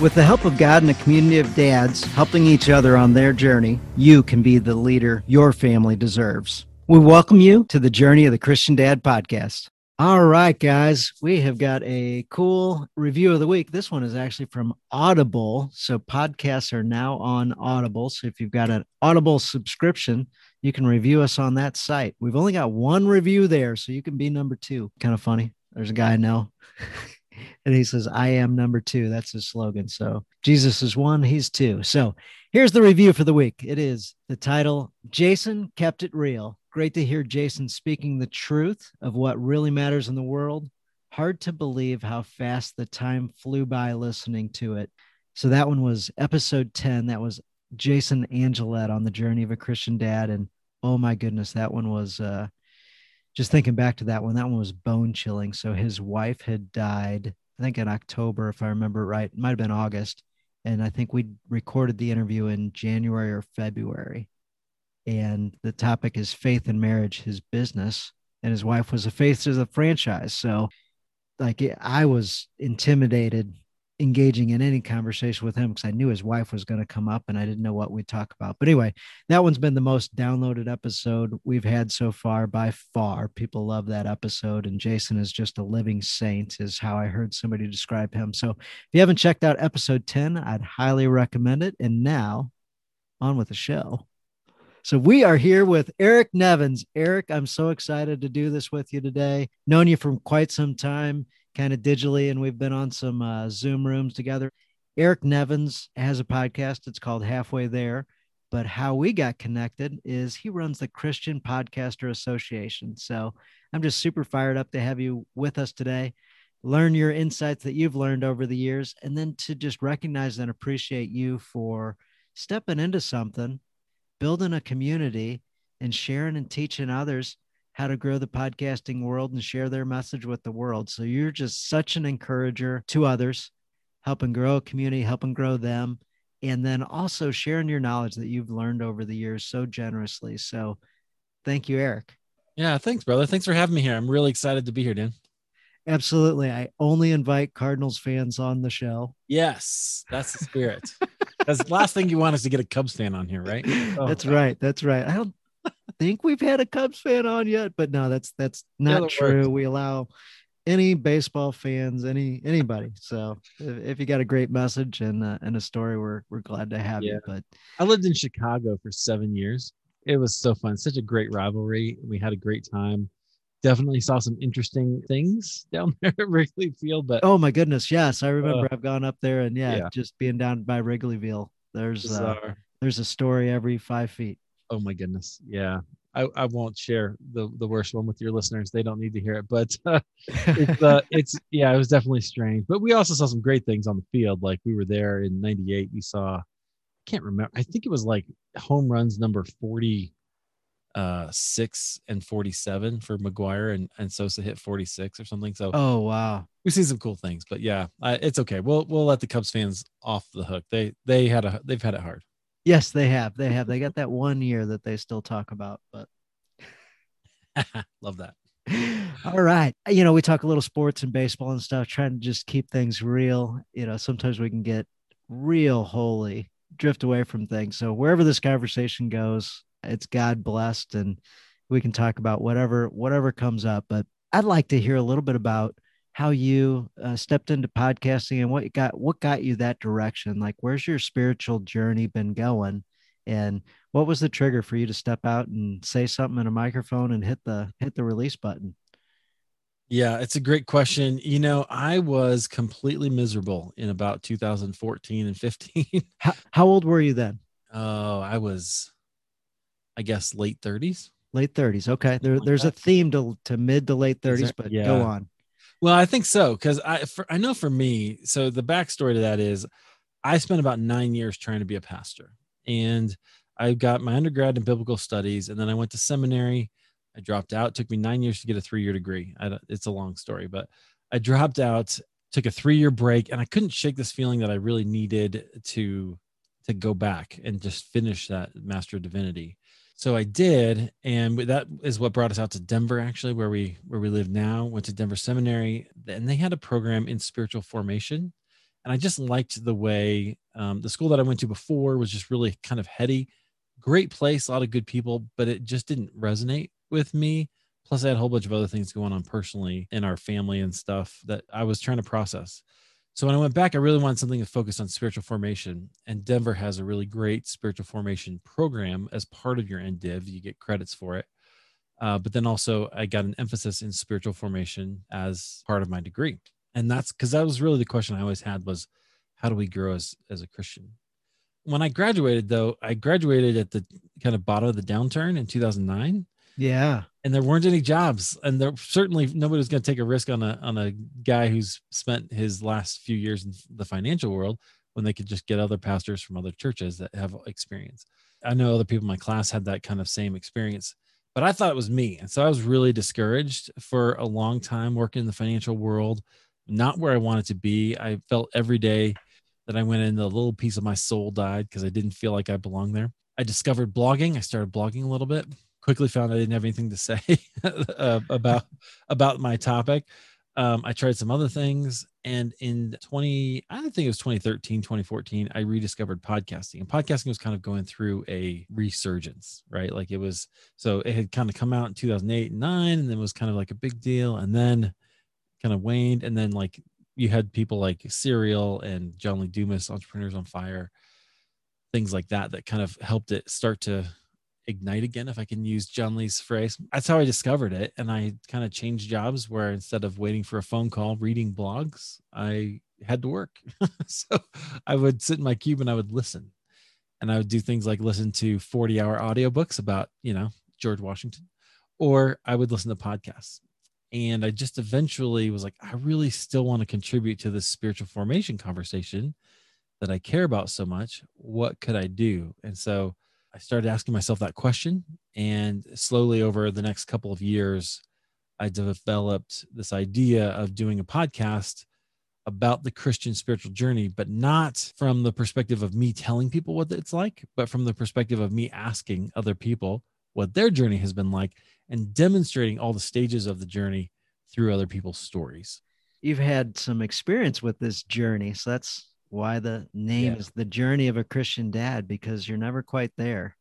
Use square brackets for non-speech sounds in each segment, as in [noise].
With the help of God and a community of dads helping each other on their journey, you can be the leader your family deserves. We welcome you to the Journey of the Christian Dad podcast. All right, guys, we have got a cool review of the week. This one is actually from Audible. So, podcasts are now on Audible. So, if you've got an Audible subscription, you can review us on that site. We've only got one review there, so you can be number two. Kind of funny. There's a guy I know. [laughs] and he says, I am number two. That's his slogan. So Jesus is one, he's two. So here's the review for the week. It is the title Jason Kept It Real. Great to hear Jason speaking the truth of what really matters in the world. Hard to believe how fast the time flew by listening to it. So that one was episode 10. That was Jason Angelette on the journey of a Christian dad. And oh my goodness, that one was uh just thinking back to that one, that one was bone chilling. So his wife had died, I think in October, if I remember right. It might have been August. And I think we recorded the interview in January or February. And the topic is faith and marriage, his business. And his wife was a faith to the franchise. So, like, I was intimidated engaging in any conversation with him because I knew his wife was going to come up and I didn't know what we'd talk about. But anyway, that one's been the most downloaded episode we've had so far by far. People love that episode. And Jason is just a living saint, is how I heard somebody describe him. So if you haven't checked out episode 10, I'd highly recommend it. And now on with the show. So we are here with Eric Nevins. Eric, I'm so excited to do this with you today. Known you from quite some time kind of digitally, and we've been on some uh, Zoom rooms together. Eric Nevins has a podcast. It's called Halfway There. But how we got connected is he runs the Christian Podcaster Association. So I'm just super fired up to have you with us today, learn your insights that you've learned over the years, and then to just recognize and appreciate you for stepping into something, building a community, and sharing and teaching others how to grow the podcasting world and share their message with the world. So you're just such an encourager to others, helping grow a community, helping grow them, and then also sharing your knowledge that you've learned over the years so generously. So thank you, Eric. Yeah, thanks, brother. Thanks for having me here. I'm really excited to be here, Dan. Absolutely. I only invite Cardinals fans on the show. Yes, that's the spirit. That's the last thing you want is to get a Cubs fan on here, right? Oh, [laughs] that's right. That's right. I don't think we've had a Cubs fan on yet, but no, that's that's not true. Works. We allow any baseball fans, any anybody. So if, if you got a great message and uh, and a story, we're we're glad to have yeah. you. But I lived in Chicago for seven years. It was so fun, such a great rivalry. We had a great time. Definitely saw some interesting things [laughs] down there at Wrigley Field. But oh my goodness, yes, I remember uh, I've gone up there and yeah, yeah, just being down by Wrigleyville. There's uh, there's a story every five feet oh my goodness. Yeah. I, I won't share the the worst one with your listeners. They don't need to hear it but [laughs] uh, it's uh, [laughs] it's yeah it was definitely strange. But we also saw some great things on the field. Like we were there in 98 we saw i can't remember i think it was like home runs number 40 uh 6 and 47 for McGwire and and sosa hit 46 or something. So oh wow. we see some cool things but yeah I, it's okay. We'll we'll let the cubs fans off the hook. They they had a they've had it hard Yes, they have. They have. They got that one year that they still talk about, but [laughs] love that. All right. You know, we talk a little sports and baseball and stuff, trying to just keep things real. You know, sometimes we can get real holy, drift away from things. So wherever this conversation goes, it's God blessed and we can talk about whatever whatever comes up. But I'd like to hear a little bit about how you uh, stepped into podcasting and what got what got you that direction? Like where's your spiritual journey been going? And what was the trigger for you to step out and say something in a microphone and hit the hit the release button? Yeah it's a great question. You know i was completely miserable in about 2014 and 15 [laughs] how, how old were you then? Oh i was i guess late 30s late 30s okay. There, there's a theme to, to mid to late 30s there, but yeah. go on well, I think so because I for, I know for me. So the backstory to that is, I spent about nine years trying to be a pastor, and I got my undergrad in biblical studies, and then I went to seminary. I dropped out. It took me nine years to get a three-year degree. it's a long story, but I dropped out, took a three-year break, and I couldn't shake this feeling that I really needed to to go back and just finish that Master of Divinity. So I did, and that is what brought us out to Denver, actually, where we where we live now. Went to Denver Seminary, and they had a program in spiritual formation, and I just liked the way um, the school that I went to before was just really kind of heady, great place, a lot of good people, but it just didn't resonate with me. Plus, I had a whole bunch of other things going on personally in our family and stuff that I was trying to process. So when I went back, I really wanted something to focus on spiritual formation. And Denver has a really great spiritual formation program as part of your MDiv. You get credits for it. Uh, but then also, I got an emphasis in spiritual formation as part of my degree. And that's because that was really the question I always had was, how do we grow as as a Christian? When I graduated, though, I graduated at the kind of bottom of the downturn in 2009. Yeah. And there weren't any jobs. And there certainly nobody was going to take a risk on a on a guy who's spent his last few years in the financial world when they could just get other pastors from other churches that have experience. I know other people in my class had that kind of same experience, but I thought it was me. And so I was really discouraged for a long time working in the financial world, not where I wanted to be. I felt every day that I went in, the little piece of my soul died because I didn't feel like I belonged there. I discovered blogging. I started blogging a little bit quickly found I didn't have anything to say [laughs] uh, about about my topic. Um, I tried some other things, and in 20, I think it was 2013, 2014, I rediscovered podcasting. And podcasting was kind of going through a resurgence, right? Like it was, so it had kind of come out in 2008 and nine, and then was kind of like a big deal, and then kind of waned, and then like you had people like Serial and John Lee Dumas, Entrepreneurs on Fire, things like that, that kind of helped it start to ignite again, if I can use John Lee's phrase. That's how I discovered it. And I kind of changed jobs where instead of waiting for a phone call, reading blogs, I had to work. [laughs] so I would sit in my cube and I would listen. And I would do things like listen to 40 hour audiobooks about, you know, George Washington, or I would listen to podcasts. And I just eventually was like, I really still want to contribute to this spiritual formation conversation that I care about so much. What could I do? And so I started asking myself that question. And slowly over the next couple of years, I developed this idea of doing a podcast about the Christian spiritual journey, but not from the perspective of me telling people what it's like, but from the perspective of me asking other people what their journey has been like and demonstrating all the stages of the journey through other people's stories. You've had some experience with this journey. So that's why the name yeah. is the journey of a Christian dad because you're never quite there.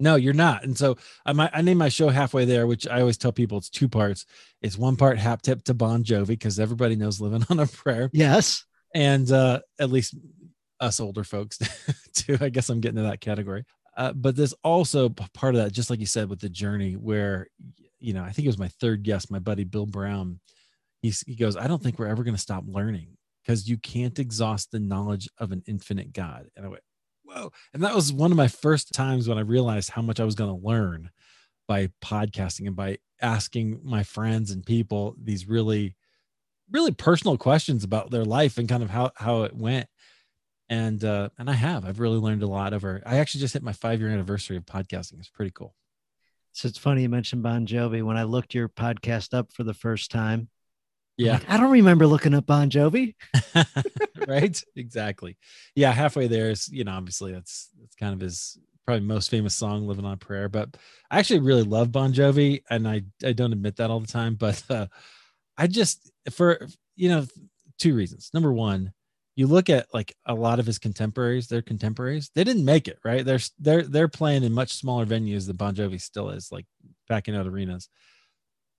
No, you're not. And so I might I name my show halfway there, which I always tell people it's two parts. It's one part hap tip to Bon Jovi because everybody knows living on a prayer. Yes. And uh, at least us older folks [laughs] too. I guess I'm getting to that category. Uh, but there's also part of that, just like you said, with the journey where, you know, I think it was my third guest, my buddy Bill Brown. He's, he goes, I don't think we're ever going to stop learning because you can't exhaust the knowledge of an infinite God. And I went, whoa. And that was one of my first times when I realized how much I was going to learn by podcasting and by asking my friends and people these really, really personal questions about their life and kind of how, how it went. And, uh, and I have, I've really learned a lot over, I actually just hit my five year anniversary of podcasting. It's pretty cool. So it's funny you mentioned Bon Jovi. When I looked your podcast up for the first time, yeah. Like, I don't remember looking up Bon Jovi. [laughs] right. Exactly. Yeah. Halfway there is, you know, obviously that's, that's kind of his probably most famous song, Living on Prayer. But I actually really love Bon Jovi. And I, I don't admit that all the time, but uh, I just, for, you know, two reasons. Number one, you look at like a lot of his contemporaries, their contemporaries, they didn't make it, right? They're, they're, they're playing in much smaller venues than Bon Jovi still is, like packing out arenas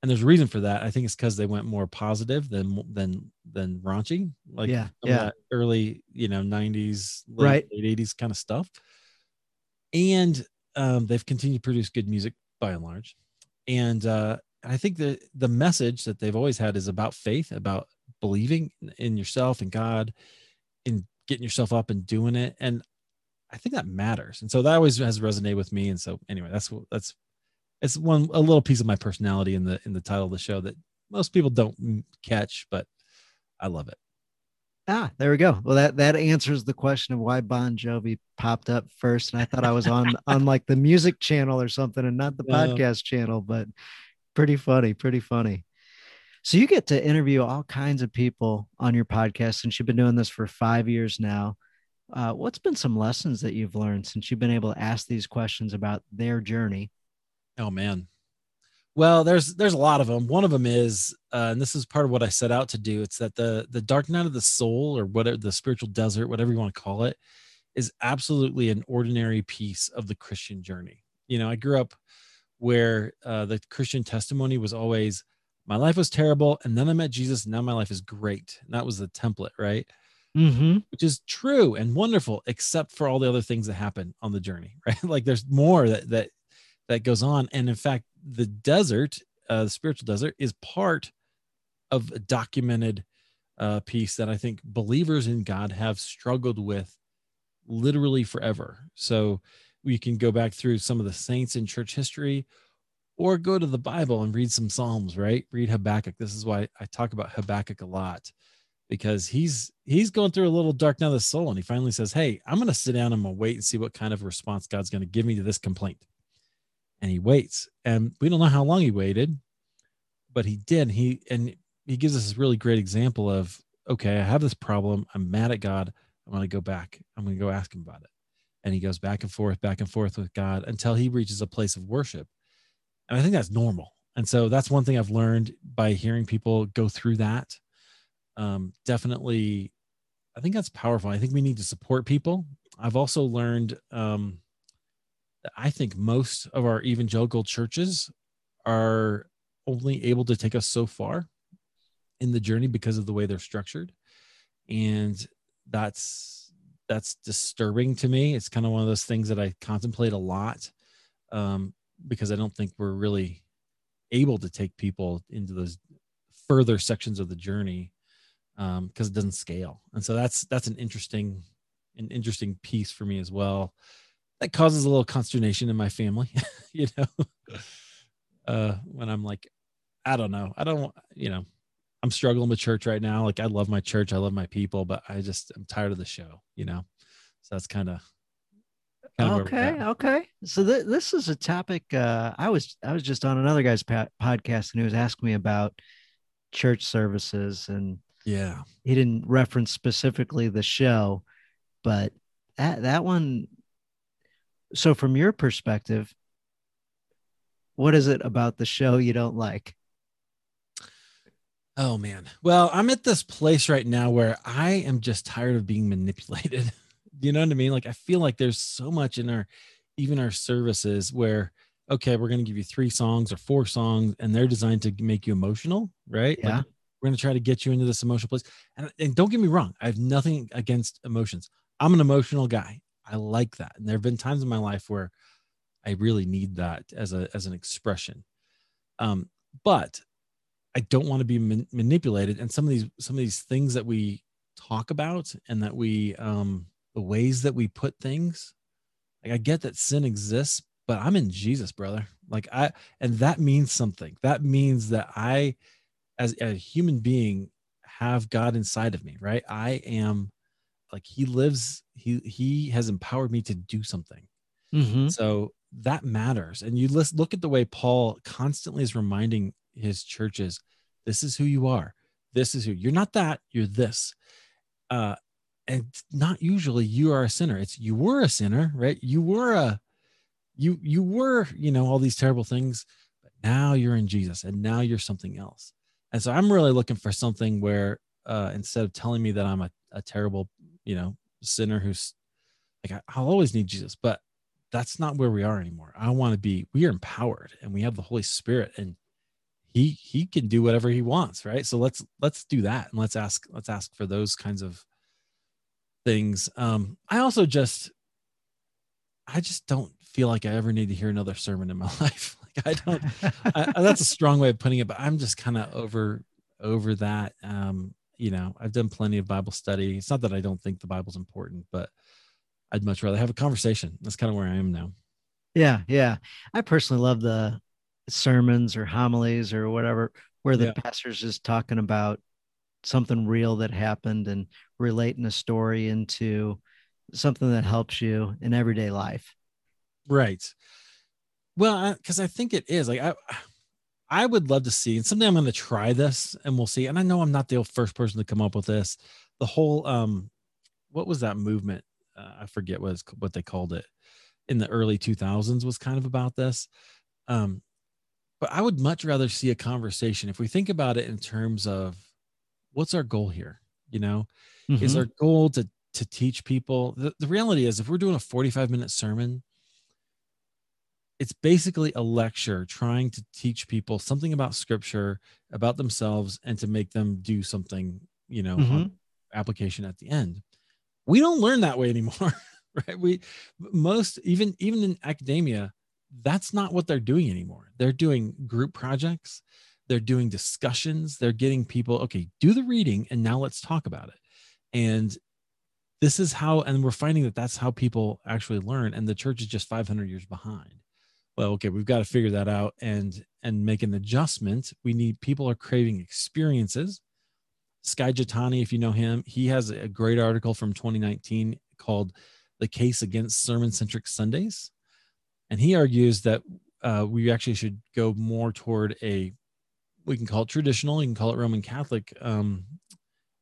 and there's a reason for that. I think it's because they went more positive than than than raunchy, like yeah, yeah. early you know '90s, late, right, late '80s kind of stuff. And um, they've continued to produce good music by and large. And uh, I think the the message that they've always had is about faith, about believing in yourself and God, in getting yourself up and doing it. And I think that matters. And so that always has resonated with me. And so anyway, that's that's it's one a little piece of my personality in the in the title of the show that most people don't catch, but I love it. Ah, there we go. Well, that that answers the question of why Bon Jovi popped up first, and I thought I was on [laughs] on like the music channel or something, and not the no. podcast channel. But pretty funny, pretty funny. So you get to interview all kinds of people on your podcast since you've been doing this for five years now. Uh, what's been some lessons that you've learned since you've been able to ask these questions about their journey? Oh man, well, there's there's a lot of them. One of them is, uh, and this is part of what I set out to do. It's that the the dark night of the soul, or whatever the spiritual desert, whatever you want to call it, is absolutely an ordinary piece of the Christian journey. You know, I grew up where uh, the Christian testimony was always, my life was terrible, and then I met Jesus, and now my life is great. And that was the template, right? Mm-hmm. Which is true and wonderful, except for all the other things that happen on the journey, [laughs] right? like there's more that that that goes on, and in fact, the desert, uh, the spiritual desert, is part of a documented uh, piece that I think believers in God have struggled with literally forever. So we can go back through some of the saints in church history or go to the Bible and read some Psalms, right? Read Habakkuk. This is why I talk about Habakkuk a lot because he's he's going through a little dark night of the soul and he finally says, Hey, I'm gonna sit down and I'm gonna wait and see what kind of response God's gonna give me to this complaint and he waits. And we don't know how long he waited, but he did. He and he gives us this really great example of okay, I have this problem. I'm mad at God. I'm going to go back. I'm going to go ask him about it. And he goes back and forth, back and forth with God until he reaches a place of worship. And I think that's normal. And so that's one thing I've learned by hearing people go through that. Um, definitely, I think that's powerful. I think we need to support people. I've also learned um, I think most of our evangelical churches are only able to take us so far in the journey because of the way they're structured. And that's that's disturbing to me. It's kind of one of those things that I contemplate a lot um, because I don't think we're really able to take people into those further sections of the journey because um, it doesn't scale. And so that's that's an interesting an interesting piece for me as well that causes a little consternation in my family, [laughs] you know. Uh, when I'm like, I don't know, I don't, you know, I'm struggling with church right now. Like I love my church, I love my people, but I just I'm tired of the show, you know. So that's kind of okay okay so th- this is a topic uh i was i was just on another guy's pa- podcast and he was asking me about church services and yeah he didn't reference specifically the show but that that one so from your perspective what is it about the show you don't like? Oh man. Well i'm at this place right now where i am just tired of being [laughs] manipulated. You know what i mean? Like i feel like there's so much in our even our services where okay we're going to give you three songs or four songs and they're designed to make you emotional right? Yeah. like, we're going to try to get you into this emotional place. And, and don't get me wrong i have nothing against emotions. I'm an emotional guy I like that. And there have been times in my life where I really need that as a as an expression. Um, but I don't want to be man- manipulated. And some of these some of these things that we talk about and that we um the ways that we put things, like I get that sin exists, but I'm in Jesus, brother. Like I and that means something. That means that I as a human being have God inside of me, right? I am like he lives he he has empowered me to do something. Mm-hmm. so that matters. And you list, look at the way paul constantly is reminding his churches this is who you are. This is who you're not that you're this. Uh and not usually you are a sinner. It's you were a sinner right? You were a you you were you know all these terrible things but now you're in jesus and now you're something else. And so i'm really looking for something where uh instead of telling me that i'm a, a terrible you know, sinner who's like, I'll always need Jesus, but that's not where we are anymore. I want to be, we are empowered and we have the Holy Spirit and he, he can do whatever he wants. Right. So let's, let's do that. And let's ask, let's ask for those kinds of things. Um, I also just, I just don't feel like I ever need to hear another sermon in my [laughs] life. Like I don't, I, [laughs] that's a strong way of putting it, but I'm just kind of over, over that. Um, you know, I've done plenty of Bible study. It's not that I don't think the Bible's important, but I'd much rather have a conversation. That's kind of where I am now. Yeah, yeah. I personally love the sermons or homilies or whatever where the yeah. pastor's just talking about something real that happened and relating a story into something that helps you in everyday life. Right. Well, because I, I think it is like I, I would love to see, and someday I'm going to try this, and we'll see. And I know I'm not the first person to come up with this. The whole, um, what was that movement? Uh, I forget what what they called it in the early 2000s was kind of about this. Um, but I would much rather see a conversation if we think about it in terms of what's our goal here. You know, mm-hmm. is our goal to to teach people? The, the reality is, if we're doing a 45 minute sermon it's basically a lecture trying to teach people something about scripture about themselves and to make them do something you know mm-hmm. application at the end. We don't learn that way anymore [laughs] right? We most even even in academia that's not what they're doing anymore. They're doing group projects. They're doing discussions. They're getting people okay do the reading and now let's talk about it. And this is how and we're finding that that's how people actually learn and the church is just 500 years behind well okay we've got to figure that out and and make an adjustment. We need people are craving experiences. Skye Jethani if you know him he has a great article from 2019 called the case against sermon centric sundays. And he argues that uh, we actually should go more toward a we can call it traditional you can call it roman catholic um,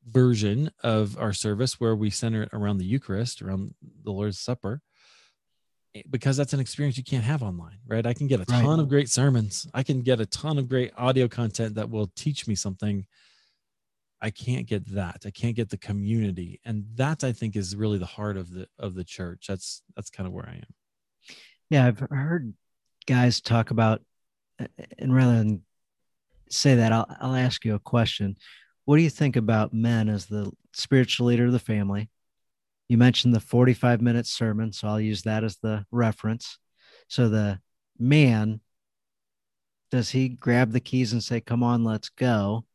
version of our service where we center it around the eucharist around the lord's supper Eh, because that's an experience you can't have online, right? I can get a ton right. of great sermons. I can get a ton of great audio content that will teach me something. I can't get that. I can't get the community. And that I think is really the heart of the of the church. That's that's kind of where I am. Yeah, I've heard guys talk about eh, eh, and rather than say that, I'll I'll ask you a question. What do you think about men as the spiritual leader of the family? You mentioned the 45 minute sermon, so I'll use that as the reference. So the man, does he grab the keys and say, Come on, let's go?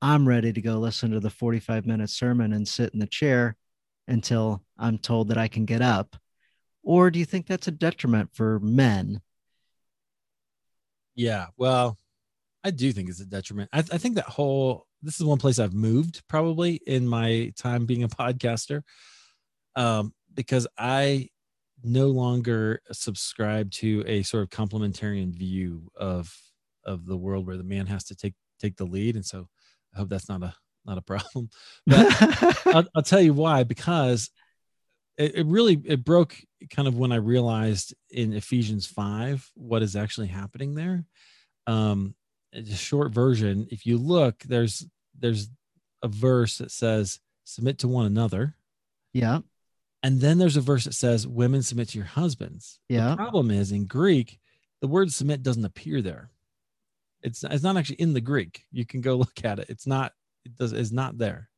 I'm ready to go listen to the 45 minute sermon and sit in the chair until I'm told that I can get up? Or do you think that's a detriment for men? Yeah, well, I do think it's a detriment. I, I think that whole this is one place I've moved probably in my time being a podcaster um, because I no longer subscribe to a sort of complementarian view of of the world where the man has to take take the lead, and so I hope that's not a not a problem. [laughs] But I'll, I'll, tell you why because it, it really it broke kind of when I realized in Ephesians five what is actually happening there. Um, a short version, if you look, there's there's a verse that says submit to one another. Yeah. And then there's a verse that says, Women submit to your husbands. Yeah. The problem is in Greek, the word submit doesn't appear there. It's, it's not actually in the Greek. You can go [laughs] look at it. It's not, it does, it's not there.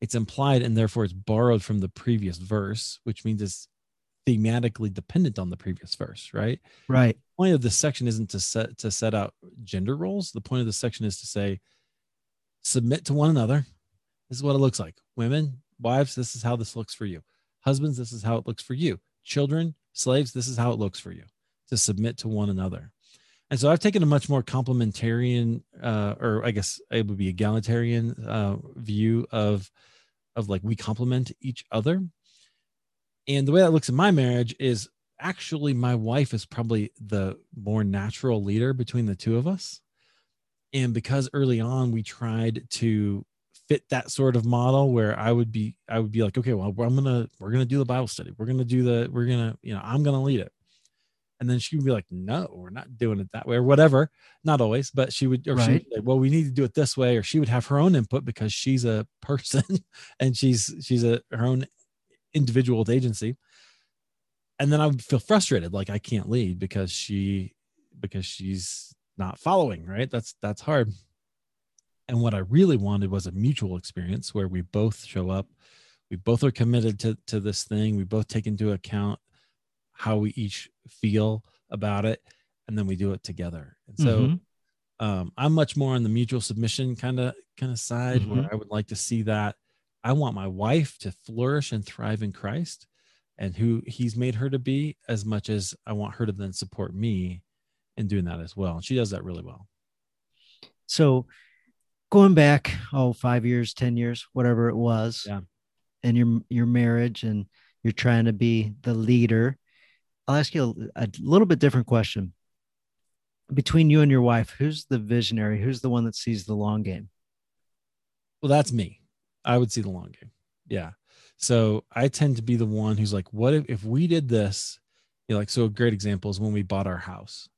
It's implied and therefore it's borrowed from the previous verse, which means it's thematically dependent on the previous verse, right? Right. The point of this section isn't to set to set out gender roles. The point of this section is to say, submit to one another. This is what it looks like. Women, wives, this is how this looks for you. Husbands, this is how it looks for you. Children, slaves, this is how it looks for you to submit to one another. And so I've taken a much more complementarian, uh, or I guess it would be egalitarian uh, view of, of like we complement each other. And the way that looks in my marriage is actually my wife is probably the more natural leader between the two of us. And because early on we tried to fit that sort of model where I would be I would be like, okay, well, I'm gonna we're gonna do the Bible study. We're gonna do the we're gonna you know I'm gonna lead it. And then she would be like, no, we're not doing it that way or whatever. Not always, but she would, or right. she would like, well, we need to do it this way. Or she would have her own input because she's a person [laughs] and she's, she's a, her own individual with agency. And then I would feel frustrated. Like I can't lead because she, because she's not following. Right. That's, that's hard. And what I really wanted was a mutual experience where we both show up, we both are committed to, to this thing, we both take into account how we each feel about it, and then we do it together. And so mm-hmm. um, I'm much more on the mutual submission kind of kind of side mm-hmm. where I would like to see that. I want my wife to flourish and thrive in Christ and who he's made her to be as much as I want her to then support me in doing that as well. And she does that really well. So going back, oh, five years, 10 years, whatever it was, Yeah. and your your marriage and you're trying to be the leader. I'll ask you a, a little bit different question. Between you and your wife, who's the visionary? Who's the one that sees the long game? Well, that's me. I would see the long game. Yeah. So I tend to be the one who's like, what if, if we did this? You know, like, so a great example is when we bought our house.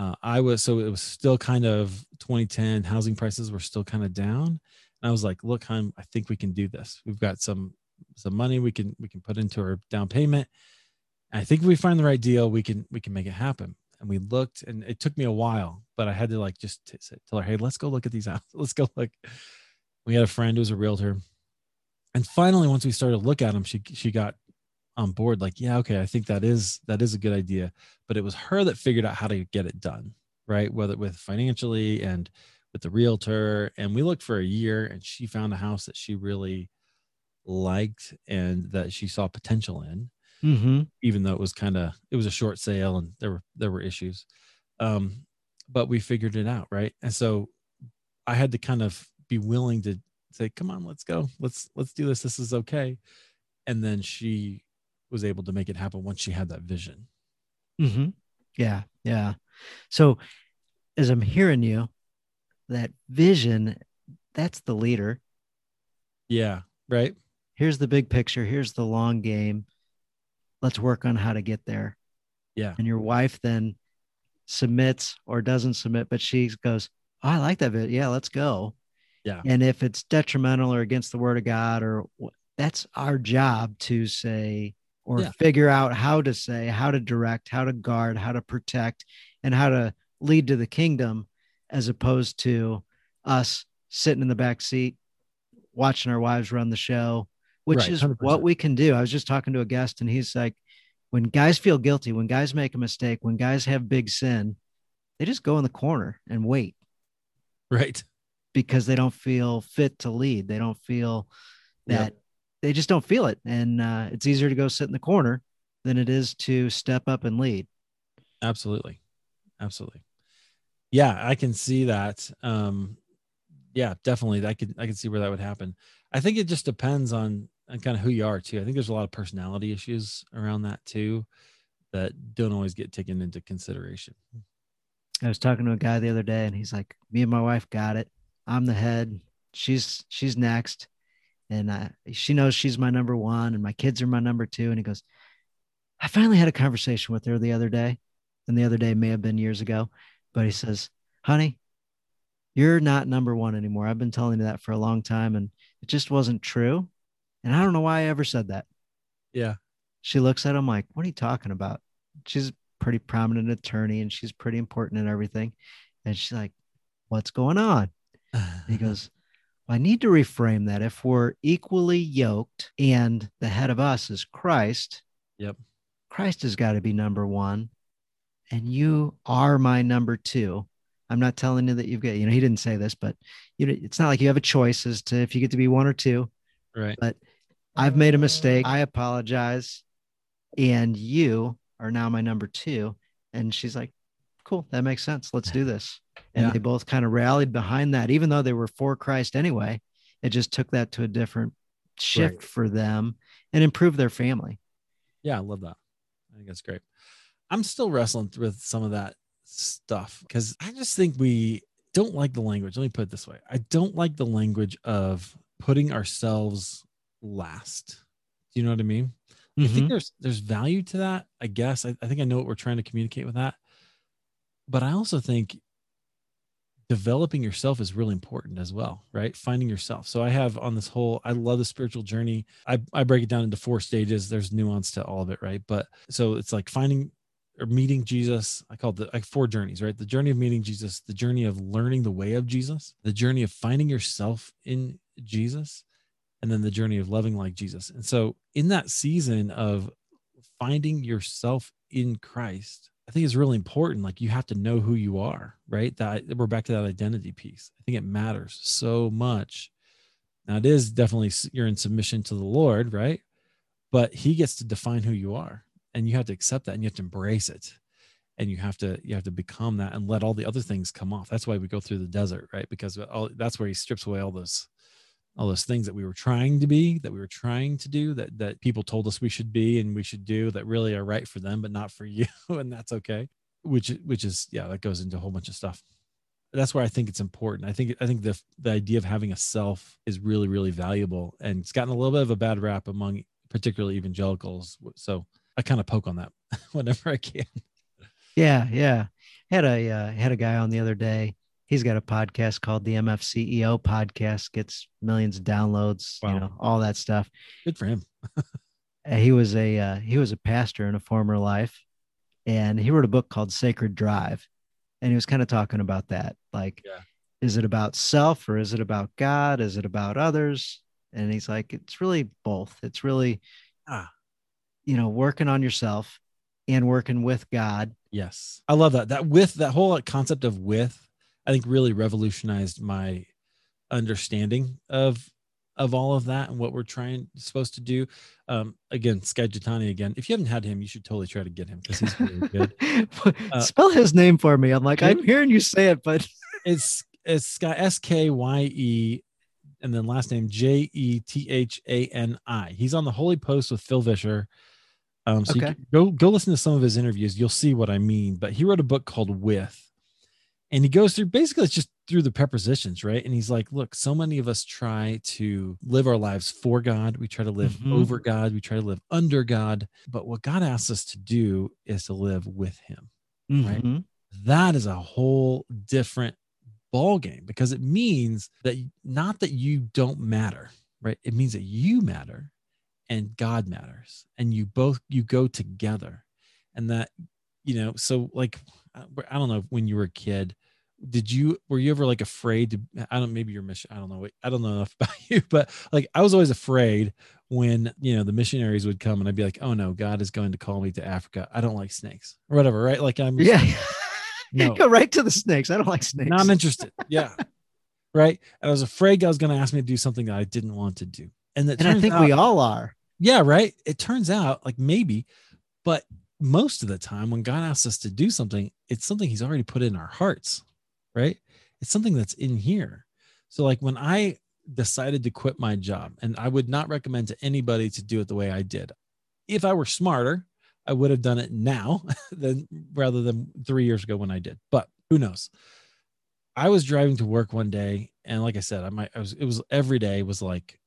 Uh, I was, so it was still kind of 2010, housing prices were still kind of down. And I was like, look, hon, I think we can do this. We've got some, some money we can, we can put into our down payment. And I think if we find the right deal, we can, we can make it happen. And we looked and it took me a while, but I had to like just t- tell her, Hey, let's go look at these houses. [laughs] Let's go look. We had a friend who was a realtor and finally once we started to look at them she she got on board like yeah okay i think that is that is a good idea. But it was her that figured out how to get it done right? Whether with financially and with the realtor. And we looked for a year and she found a house that she really liked and that she saw potential in Mm-hmm. even though it was kind of it was a short sale and there were there were issues. Um but we figured it out right? And so i had to kind of be willing to say come on let's go. Let's let's do this. This is okay. And then she was able to make it happen once she had that vision Mm-hmm. Yeah. Yeah. So as I'm hearing you, that vision, that's the leader. yeah right Here's the big picture. Here's the long game. Let's work on how to get there. yeah And your wife then submits or doesn't submit, but she goes, oh, I like that bit. Yeah, let's go. Yeah. And if it's detrimental or against the word of God, or that's our job to say or Yeah. figure out how to say, how to direct, how to guard, how to protect, and how to lead to the kingdom, as opposed to us sitting in the back seat watching our wives run the show, which Right, is 100%. what we can do. I was just talking to a guest, and he's like, when guys feel guilty, when guys make a mistake, when guys have big sin, they just go in the corner and wait right because they don't feel fit to lead. They don't feel Yep. They just don't feel it. And uh, it's easier to go sit in the corner than it is to step up and lead. absolutely absolutely yeah i can see that um yeah definitely i could i can see where that would happen i think it just depends on on kind of who you are too i think there's a lot of personality issues around that too that don't always get taken into consideration I was talking to a guy the other day and he's like, me and my wife got it. I'm the head. She's, she's next. And uh, she knows she's my number one and my kids are my number two. And he goes, I finally had a conversation with her the other day. And the other day may have been years ago, but he says, honey, you're not number one anymore. I've been telling you that for a long time and it just wasn't true. And I don't know why I ever said that. yeah She looks at him like, What are you talking about? She's a pretty prominent attorney and she's pretty important and everything. And she's like, What's going on? [laughs] He goes, I need to reframe that. If we're equally yoked and the head of us is Christ, Yep. Christ has got to be number one. And you are my number two. I'm not telling you that you've got, you know, he didn't say this, but you know, it's not like you have a choice as to if you get to be one or two. right But I've made a mistake. I apologize. And you are now my number two. And she's like, cool, that makes sense. Let's do this. And Yeah. they both kind of rallied behind that, even though they were for Christ anyway. It just took that to a different shift Right. for them and improved their family. Yeah, I love that. I think that's great. I'm still wrestling with some of that stuff because I just think we don't like the language. Let me put it this way I don't like the language of putting ourselves last. Do you know what I mean? I Mm-hmm. think there's there's value to that. I guess I, I think I know what we're trying to communicate with that, but I also think developing yourself is really important as well, right? Finding yourself. So I have on this whole, I love the spiritual journey. I, I break it down into four stages. There's nuance to all of it, right? But so it's like finding or meeting Jesus. I call it the like four journeys, right? The journey of meeting Jesus, the journey of learning the way of Jesus, the journey of finding yourself in Jesus, and then the journey of loving like Jesus. And so in that season of finding yourself in Christ, I think it's really important. Like you have to know who you are, right? That we're back to that identity piece. I think it matters so much. Now it is definitely you're in submission to the Lord, right? But He gets to define who you are, and you have to accept that and you have to embrace it. and you have to you have to become that and let all the other things come off that's why we go through the desert right because uh, all, that's where he strips away all those all those things that we were trying to be that we were trying to do that that people told us we should be and we should do that really are right for them but not for [laughs] you and that's okay. Which which is yeah that goes into a whole bunch of stuff. That's where i think it's important. I think i think the the idea of having a self is really really valuable and it's gotten a little bit of a bad rap among particularly evangelicals so i kind of poke on that [laughs] whenever i can. Yeah yeah. Had a uh, had a guy on the other day he's got a podcast called the MF CEO podcast, gets millions of downloads, wow. you know, all that stuff. Good for him. he was a uh, he was a pastor in a former life, and he wrote a book called Sacred Drive, and he was kind of talking about that, like, yeah. is it about self or is it about God? Is it about others? And he's like, it's really both. It's really, ah. you know, working on yourself and working with God. Yes, I love that. That with that whole concept of with I think really revolutionized my understanding of of all of that and what we're trying supposed to do. Um, again, Skye Jethani again. If you haven't had him, you should totally try to get him because he's really good. [laughs] Uh, Spell his name for me. I'm like, I'm hearing you say it, but [laughs] it's it's Skye S K Y E and then last name J E T H A N I. He's on the Holy Post with Phil Vischer. Um, so okay. go go listen to some of his interviews. You'll see what I mean. But he wrote a book called With, and he goes through basically it's just through the prepositions right? And he's like look so many of us try to live our lives for god. We try to live mm-hmm. over god. We try to live under god. But what god asks us to do is to live with him mm-hmm. right that is a whole different ball game because it means that not that you don't matter right? It means that you matter and god matters and you both you go together. And that you know so like Uh, I don't know when you were a kid, did you were you ever like afraid to I don't maybe your mission I don't know I don't know enough [laughs] about you but like I was always afraid when you know the missionaries would come and I'd be like oh no God is going to call me to Africa. I don't like snakes or whatever right? Like I'm yeah. [laughs] No. go right to the snakes. I don't like snakes. No, I'm interested. Yeah. Right? And I was afraid God was going to ask me to do something that I didn't want to do. And, and I think out, we all are. Yeah right? It turns out like maybe but most of the time when God asks us to do something, it's something he's already put in our hearts, right? It's something that's in here. So like when I decided to quit my job, and I would not recommend to anybody to do it the way I did. If I were smarter, I would have done it now [laughs] than rather than three years ago when I did. But who knows? I was driving to work one day, and like I said, I might I was it was every day was like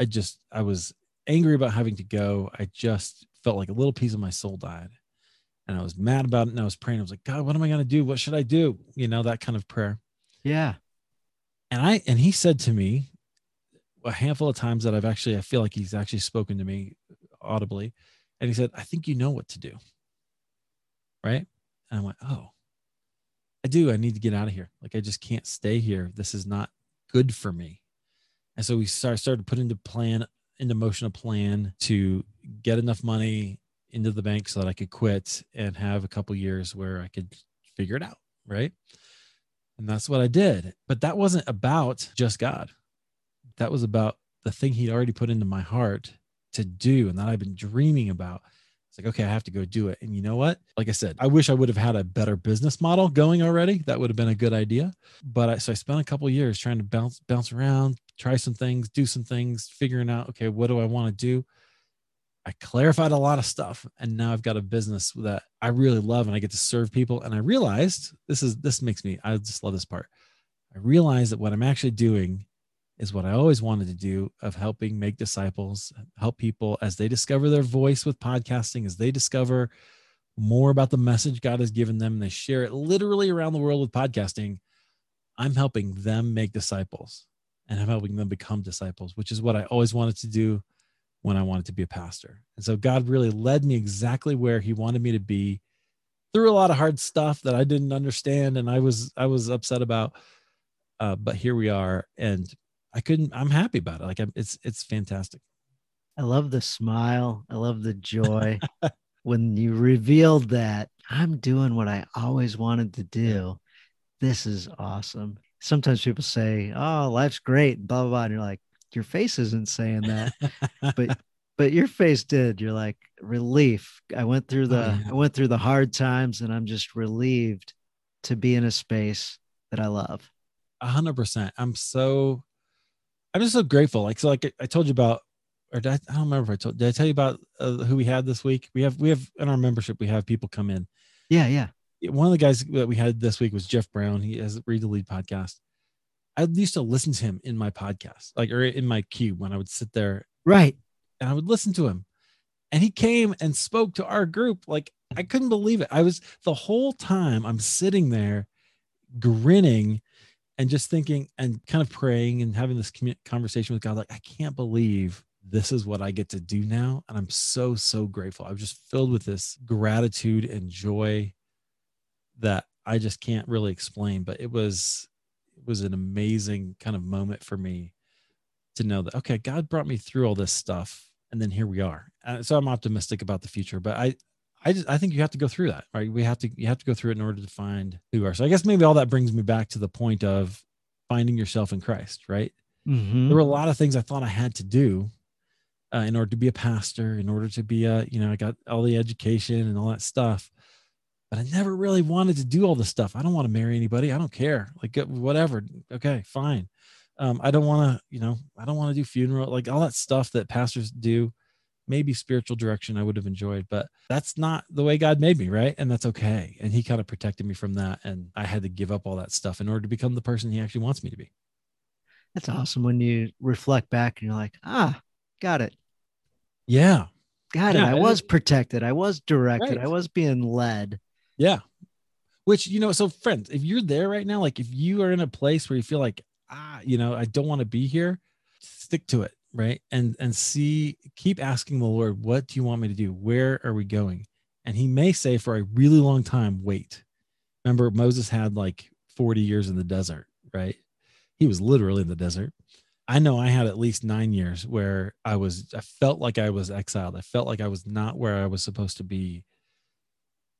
I just I was angry about having to go. I just felt like a little piece of my soul died. And I was mad about it. And I was praying. I was like, God, what am I going to do? What should I do? You know, that kind of prayer. Yeah. And I, and he said to me a handful of times that I've actually, I feel like he's actually spoken to me audibly. And he said, I think you know what to do. Right. And I went, Oh, I do. I need to get out of here. Like, I just can't stay here. This is not good for me. And so we started, started to put into plan, into motion a plan to get enough money into the bank so that I could quit and have a couple years where I could figure it out. Right. And that's what I did. But that wasn't about just God. That was about the thing he'd already put into my heart to do and that I've been dreaming about. It's like, okay, I have to go do it. And you know what? Like I said, I wish I would have had a better business model going already. That would have been a good idea. But I, so I spent a couple years trying to bounce, bounce around, try some things, do some things, figuring out, okay, what do I want to do? I clarified a lot of stuff and now I've got a business that I really love and I get to serve people. And I realized this is, this makes me, I just love this part. I realized that what I'm actually doing is what I always wanted to do of helping make disciples, help people as they discover their voice with podcasting, as they discover more about the message God has given them, and they share it literally around the world with podcasting. I'm helping them make disciples and I'm helping them become disciples, which is what I always wanted to do when I wanted to be a pastor. And so God really led me exactly where he wanted me to be through a lot of hard stuff that I didn't understand and I was I was upset about. Uh, but here we are and I couldn't I'm happy about it. Like I'm, it's it's fantastic. I love the smile. I love the joy [laughs] when you revealed that I'm doing what I always wanted to do. This is awesome. Sometimes people say, "Oh, life's great," blah blah blah, and you're like, your face isn't saying that, but [laughs] but your face did. You're like relief. I went through the oh, yeah. I went through the hard times and I'm just relieved to be in a space that I love. A hundred percent. I'm so I'm just so grateful. Like so like I told you about or did I, I don't remember if I told did I tell you about uh, who we had this week? We have we have in our membership we have people come in. Yeah, yeah. One of the guys that we had this week was Jeff Brown. He has Read to Lead podcast. I used to listen to him in my podcast, like or in my queue when I would sit there. Right and I would listen to him. And he came and spoke to our group. Like I couldn't believe it. I was the whole time I'm sitting there grinning and just thinking and kind of praying and having this conversation with God. Like, I can't believe this is what I get to do now. And I'm so, so grateful. I was just filled with this gratitude and joy that I just can't really explain, but it was, it was an amazing kind of moment for me to know that okay god brought me through all this stuff and then here we are. Uh, so i'm optimistic about the future but i i just i think you have to go through that right? We have to you have to go through it in order to find who you are. So i guess maybe all that brings me back to the point of finding yourself in christ right? Mm-hmm. there were a lot of things i thought i had to do uh, in order to be a pastor in order to be a you know i got all the education and all that stuff but I never really wanted to do all this stuff. I don't want to marry anybody. I don't care. Like whatever. Okay, fine um, I don't want to, you know, I don't want to do funeral, like all that stuff that pastors do. Maybe spiritual direction I would have enjoyed, but that's not the way God made me, right? And that's okay. And He kind of protected me from that, and I had to give up all that stuff in order to become the person He actually wants me to be. That's awesome when you reflect back and you're like, ah, got it. Yeah, got yeah, it. I was protected. I was directed. Right. I was being led. Yeah. Which, you know, so friends, if you're there right now, like if you are in a place where you feel like ah, you know, I don't want to be here, stick to it, right? And and see, keep asking the Lord, what do you want me to do? Where are we going? And he may say for a really long time, wait. Remember, Moses had like 40 years in the desert, right? He was literally in the desert. I know I had at least nine years where I was, I felt like I was exiled. I felt like I was not where I was supposed to be.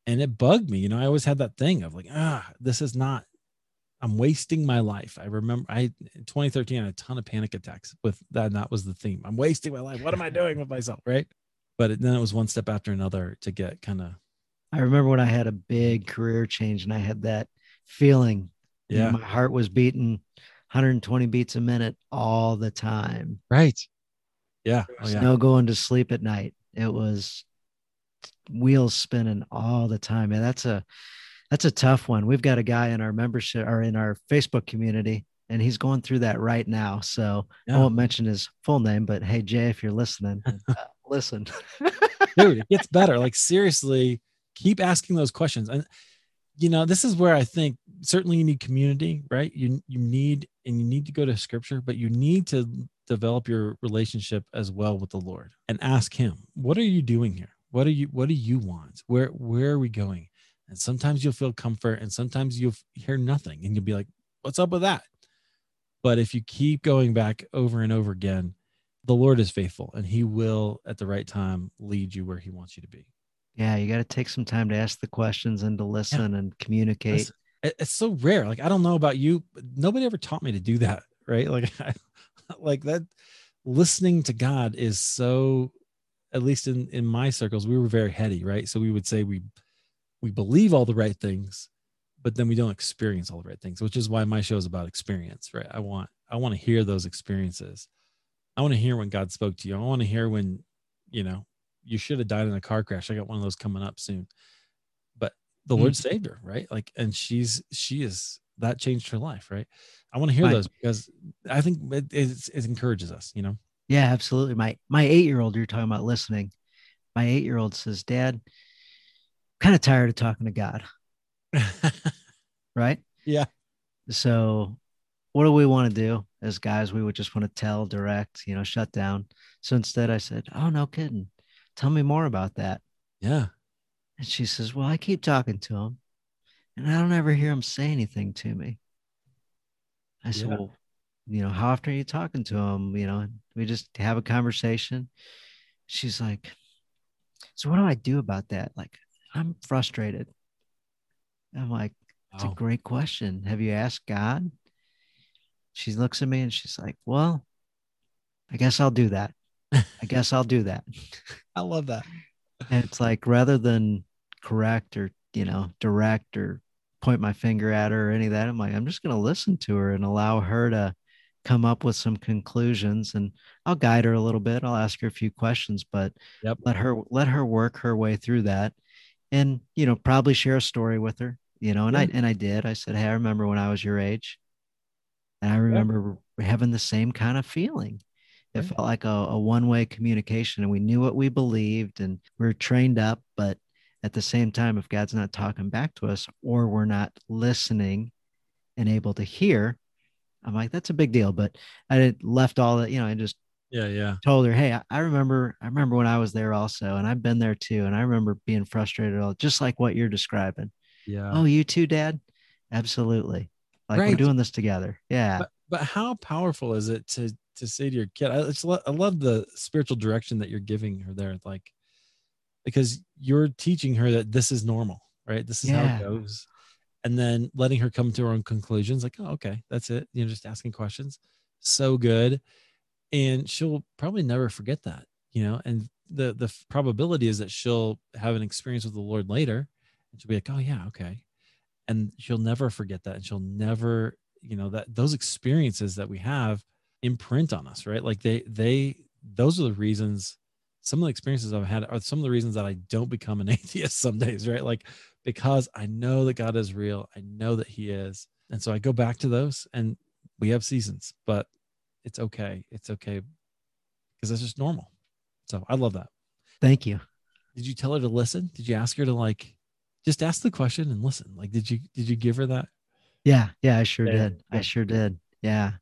And it bugged me. You know, I always had that thing of like, ah, this is not I'm wasting my life. I remember I in 2013 I had a ton of panic attacks with that. And that was the theme. I'm wasting my life. What am I doing with myself? Right. But it, then it was one step after another to get kind of. I remember when I had a big career change and I had that feeling. Yeah. my heart was beating 120 beats a minute all the time. Right. Yeah. Oh, yeah. No going to sleep at night. It was wheels spinning all the time. And that's a that's a tough one. We've got a guy in our membership or in our Facebook community, and he's going through that right now. So yeah. I won't mention his full name, but hey, Jay, if you're listening, [laughs] uh, listen. Dude, it [laughs] gets better. Like, seriously, keep asking those questions. And, you know, this is where I think certainly you need community, right? You, you need, and you need to go to scripture, but you need to develop your relationship as well with the Lord and ask him, what are you doing here? What are you, what do you want? Where, where are we going? And sometimes you'll feel comfort and sometimes you'll hear nothing and you'll be like, what's up with that? But if you keep going back over and over again, the Lord is faithful and he will at the right time lead you where he wants you to be. Yeah, you got to take some time to ask the questions and to listen yeah. and communicate. It's, it's, so rare. Like I don't know about you, but nobody ever taught me to do that, right? [laughs] Like I, like that listening to God is so at least in in my circles, we were very heady, right? So we would say we we believe all the right things but then we don't experience all the right things which is why my show is about experience right? I want i want to hear those experiences. I want to hear when god spoke to you. I want to hear when you know you should have died in a car crash. I got one of those coming up soon. But the mm-hmm. lord saved her right? Like and she's she is that changed her life right? I want to hear those because i think it, it, it encourages us you know yeah absolutely my my eight year old you're talking about listening my eight year old says dad kind of tired of talking to God. right? [laughs] Yeah. So, what do we want to do as guys? We would just want to tell, direct, you know, shut down. So instead, I said, Oh, no kidding. Tell me more about that. Yeah. And she says, Well, I keep talking to him and I don't ever hear him say anything to me. I said, yeah. Well, you know, how often are you talking to him? You know, we just have a conversation. She's like, So what do I do about that? Like, I'm frustrated. I'm like, it's a great question. Have you asked God? She looks at me and she's like, Well, I guess I'll do that. I [laughs] guess I'll do that. I love that. And it's like rather than correct or, you know, direct or point my finger at her or any of that, I'm like, I'm just going to listen to her and allow her to come up with some conclusions and I'll guide her a little bit. I'll ask her a few questions, but Yep. let her let her work her way through that and you know probably share a story with her you know and i and i did. I said hey i remember when i was your age and i remember having the same kind of feeling. It felt like a, a one-way communication and we knew what we believed and we are trained up but at the same time if god's not talking back to us or we're not listening and able to hear i'm like that's a big deal but i had left all that you know i just Yeah, yeah. told her, "Hey, I- I remember, I remember when I was there also, and I've been there too, and I remember being frustrated, all just like what you're describing. Yeah. oh, you too, Dad? Absolutely. Like we're doing this together. Yeah, but but how powerful is it to to say to your kid I, lo- I love the spiritual direction that you're giving her there like because you're teaching her that this is normal right this is how it goes and then letting her come to her own conclusions like oh okay that's it you know just asking questions. So good. And she'll probably never forget that you know and the the probability is that she'll have an experience with the lord later and she'll be like oh yeah okay and she'll never forget that and she'll never you know that those experiences that we have imprint on us right? Like they they those are the reasons some of the experiences i've had are some of the reasons that i don't become an [laughs] atheist some days right? Like because i know that god is real. I know that he is. And so i go back to those and we have seasons but it's okay. It's okay because that's just normal. So i love that. Thank you. did you tell her to listen? Did you ask her to like just ask the question and listen? Like did you did you give her that? Yeah, yeah, I sure did. I sure did. Yeah,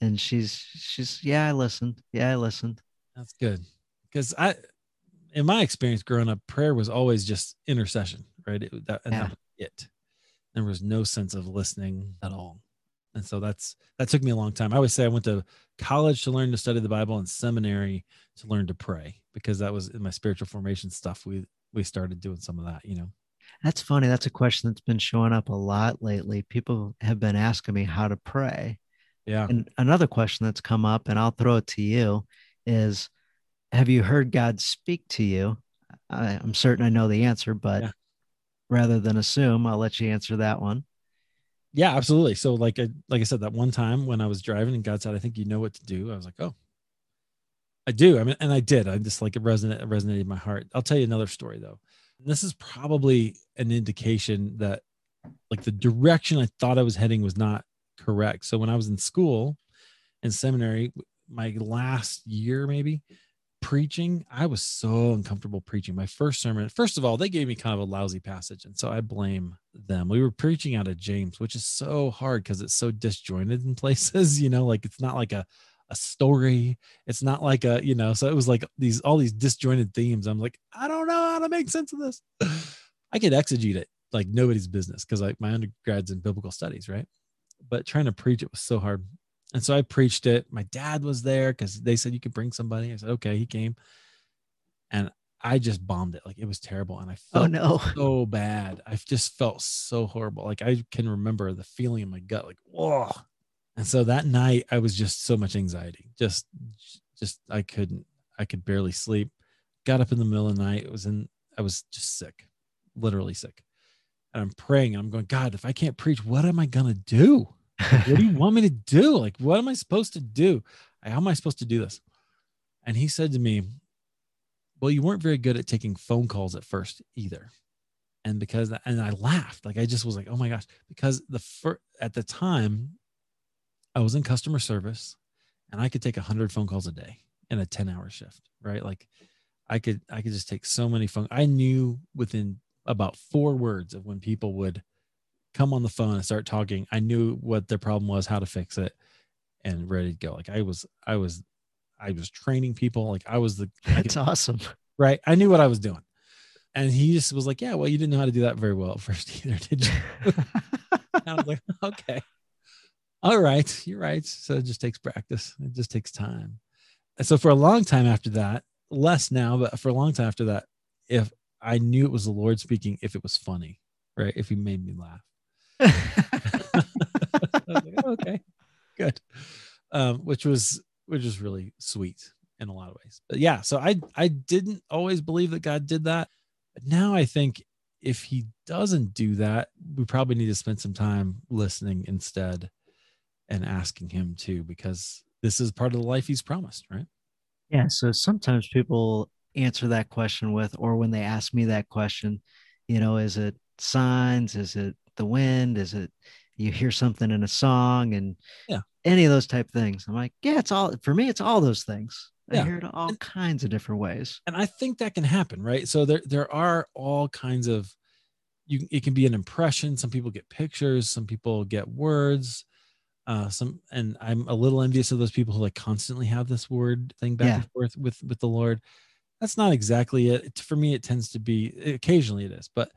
and she's she's yeah, I listened. Yeah, I listened. That's good. Because I, in my experience growing up, prayer was always just intercession, right? It, that, and Yeah. that was it. There was no sense of listening at all. And so that's, that took me a long time. I always say I went to college to learn to study the Bible and seminary to learn to pray because that was in my spiritual formation stuff. We, we started doing some of that, you know? That's funny. That's a question that's been showing up a lot lately. People have been asking me how to pray. Yeah. And another question that's come up, and I'll throw it to you, is have you heard God speak to you? I, I'm certain I know the answer, but Yeah. Rather than assume, I'll let you answer that one. Yeah, absolutely. So like I like I said, that one time when I was driving and God said, I think you know what to do. I was like, Oh, I do. I mean, and I did. I just like it resonated it resonated in my heart. I'll tell you another story though. And this is probably an indication that like the direction I thought I was heading was not correct. So when I was in school in seminary, my last year maybe preaching, I was so uncomfortable preaching. My first sermon, first of all, they gave me kind of a lousy passage. And so I blame them. We were preaching out of James, which is so hard because it's so disjointed in [laughs] places, you know, like it's not like a, a story. It's not like a, you know, so it was like these, all these disjointed themes. I'm like, I don't know how to make sense of this. [sighs] I could exegete it like nobody's business because like my undergrad's in biblical studies, right? But trying to preach it was so hard. And so I preached it. My dad was there because they said you could bring somebody. I said, okay, he came. And I just bombed it. Like it was terrible. And I Oh felt no. so bad. I just felt so horrible. Like I can remember the feeling in my gut, like, whoa. And so that night I was just so much anxiety. Just just I couldn't, I could barely sleep. Got up in the middle of the night. It was in, I was just sick, literally sick. And I'm praying and I'm going, God, if I can't preach, what am I gonna do? Like, what do you want me to do? Like, what am I supposed to do? How am I supposed to do this? And he said to me, Well, you weren't very good at taking phone calls at first either. And because, and I laughed, like, I just was like, Oh my gosh, because the first, at the time, I was in customer service and I could take 100 phone calls a day in a 10 hour shift, right? Like, I could, I could just take so many phone. I knew within about four words of when people would come on the phone and start talking i knew what their problem was how to fix it and ready to go. Like i was i was i was training people. Like i was the [laughs] That's could- awesome. right? I knew what i was doing. And he just was like yeah well you didn't know how to do that very well at first [laughs] either did you? I was like [laughs] okay. All right. You're right. So it just takes practice. It just takes time. And so for a long time after that less now but for a long time after that if i knew it was the lord speaking if it was funny right? If he made me laugh [laughs] like, "Oh, okay, good. Um, which was which was really sweet. in a lot of ways. But yeah, so I I didn't always believe that God did that, but now I think if He doesn't do that, we probably need to spend some time listening instead and asking Him too, because this is part of the life He's promised, right? Yeah. So sometimes people answer that question with, or when they ask me that question, you know, is it signs? Is it the wind? Is it you hear something in a song and yeah, any of those type things? I'm like, yeah, it's all for me. It's all those things. I hear it all kinds of different ways. and I think that can happen, right? So there there are all kinds of you it can be an impression. Some people get pictures, some people get words. Uh some and I'm a little envious of those people who like constantly have this word thing back Yeah. and forth with with the Lord. That's not exactly it. It- For me, it tends to be occasionally it is, but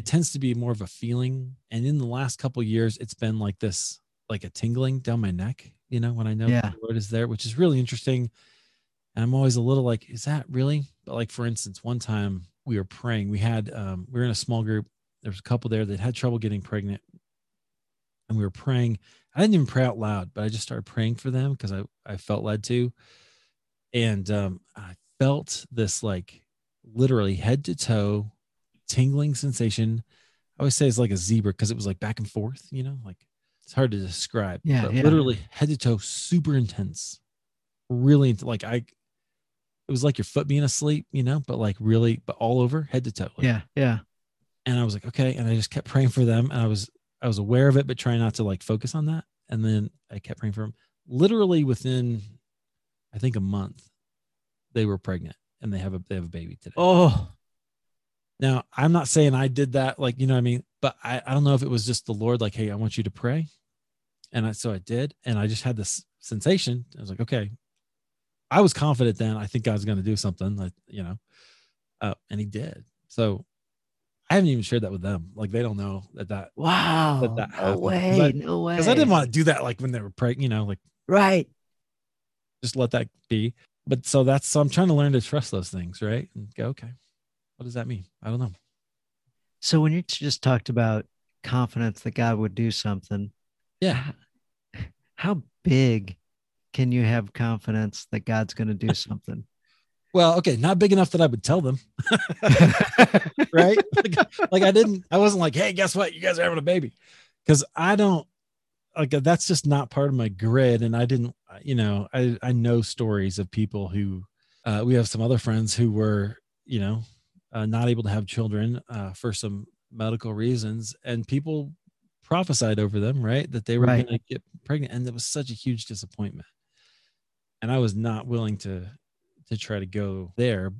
it tends to be more of a feeling. And in the last couple years, it's been like this, like a tingling down my neck, you know, when I know Yeah. the Lord is there, which is really interesting. And I'm always a little like, is that really? But like for instance, one time we were praying. We had um, we were in a small group. There was a couple there that had trouble getting pregnant, and we were praying. I didn't even pray out loud, but I just started praying for them because I I felt led to, and um, I felt this like literally head to toe tingling sensation. I always say it's like a zebra because it was like back and forth. You know, like it's hard to describe. Yeah, but yeah. literally head to toe, super intense, really like I it was like your foot being asleep, you know, but like really, but all over head to toe. like- Yeah. Yeah. And I was like, okay. And I just kept praying for them. And I was, I was aware of it, but trying not to like focus on that. And then I kept praying for them. Literally within, I think a month, they were pregnant and they have a, they have a baby today. Oh, Now, I'm not saying I did that, like, you know what I mean? But I, I don't know if it was just the Lord, like, hey, I want you to pray. And I, so I did. And I just had this sensation. I was like, okay. I was confident then. I think God's going to do something, like, you know, uh, and he did. So I haven't even shared that with them. Like, they don't know that that, wow. That that no way. I- no way. because I didn't want to do that, like, when they were pregnant, you know, like, Right. just let that be. But so that's, so I'm trying to learn to trust those things, right? And go, okay, what does that mean? I don't know. So when you just talked about confidence that God would do something, Yeah. [laughs] how big can you have confidence that God's going to do [laughs] something? Well, okay, not big enough that I would tell them. [laughs] right? like, like I didn't, I wasn't like, hey, guess what? You guys are having a baby. Cause I don't like that's just not part of my grid. And I didn't, you know, I, I know stories of people who uh, we have some other friends who were, you know, uh, not able to have children uh, for some medical reasons. And people prophesied over them, right? That they were Right. going to get pregnant. And it was such a huge disappointment. And I was not willing to, to try to go there.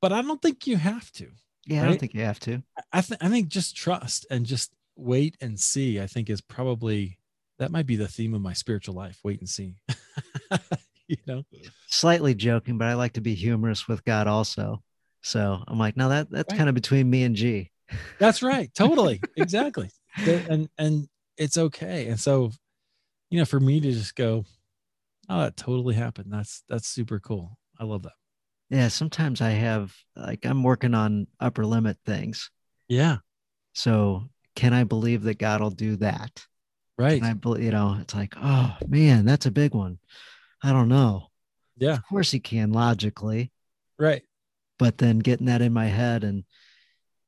But I don't think you have to. Yeah, I don't think you have to. I think I think just trust and just wait and see. I think is probably that might be the theme of my spiritual life. Wait and see. [laughs] you know, Slightly joking, but I like to be humorous with God also. So I'm like, no, that that's Right. kind of between me and G. that's right. Totally, [laughs] exactly. And and it's okay. And so, you know, for me to just go, oh, that totally happened. That's that's super cool. I love that. Yeah, sometimes I have like I'm working on upper limit things. Yeah. So can I believe that God will do that? Right. And I believe, you know, it's like, oh man, that's a big one. I don't know. Yeah. Of course he can logically, Right. But then getting that in my head and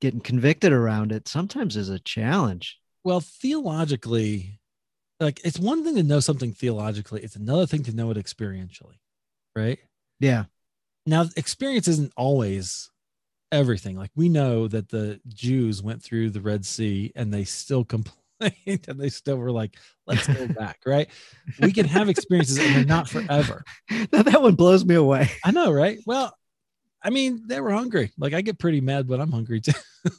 getting convicted around it sometimes is a challenge. Well, theologically, like it's one thing to know something theologically, it's another thing to know it experientially. Right. Yeah. now experience isn't always everything like we know that the jews went through the red sea and they still [laughs] complained and they still were like let's go [laughs] back right we can have experiences and they're not forever [laughs] Now that one blows me away. i know right well i mean they were hungry like i get pretty mad when i'm hungry [laughs] too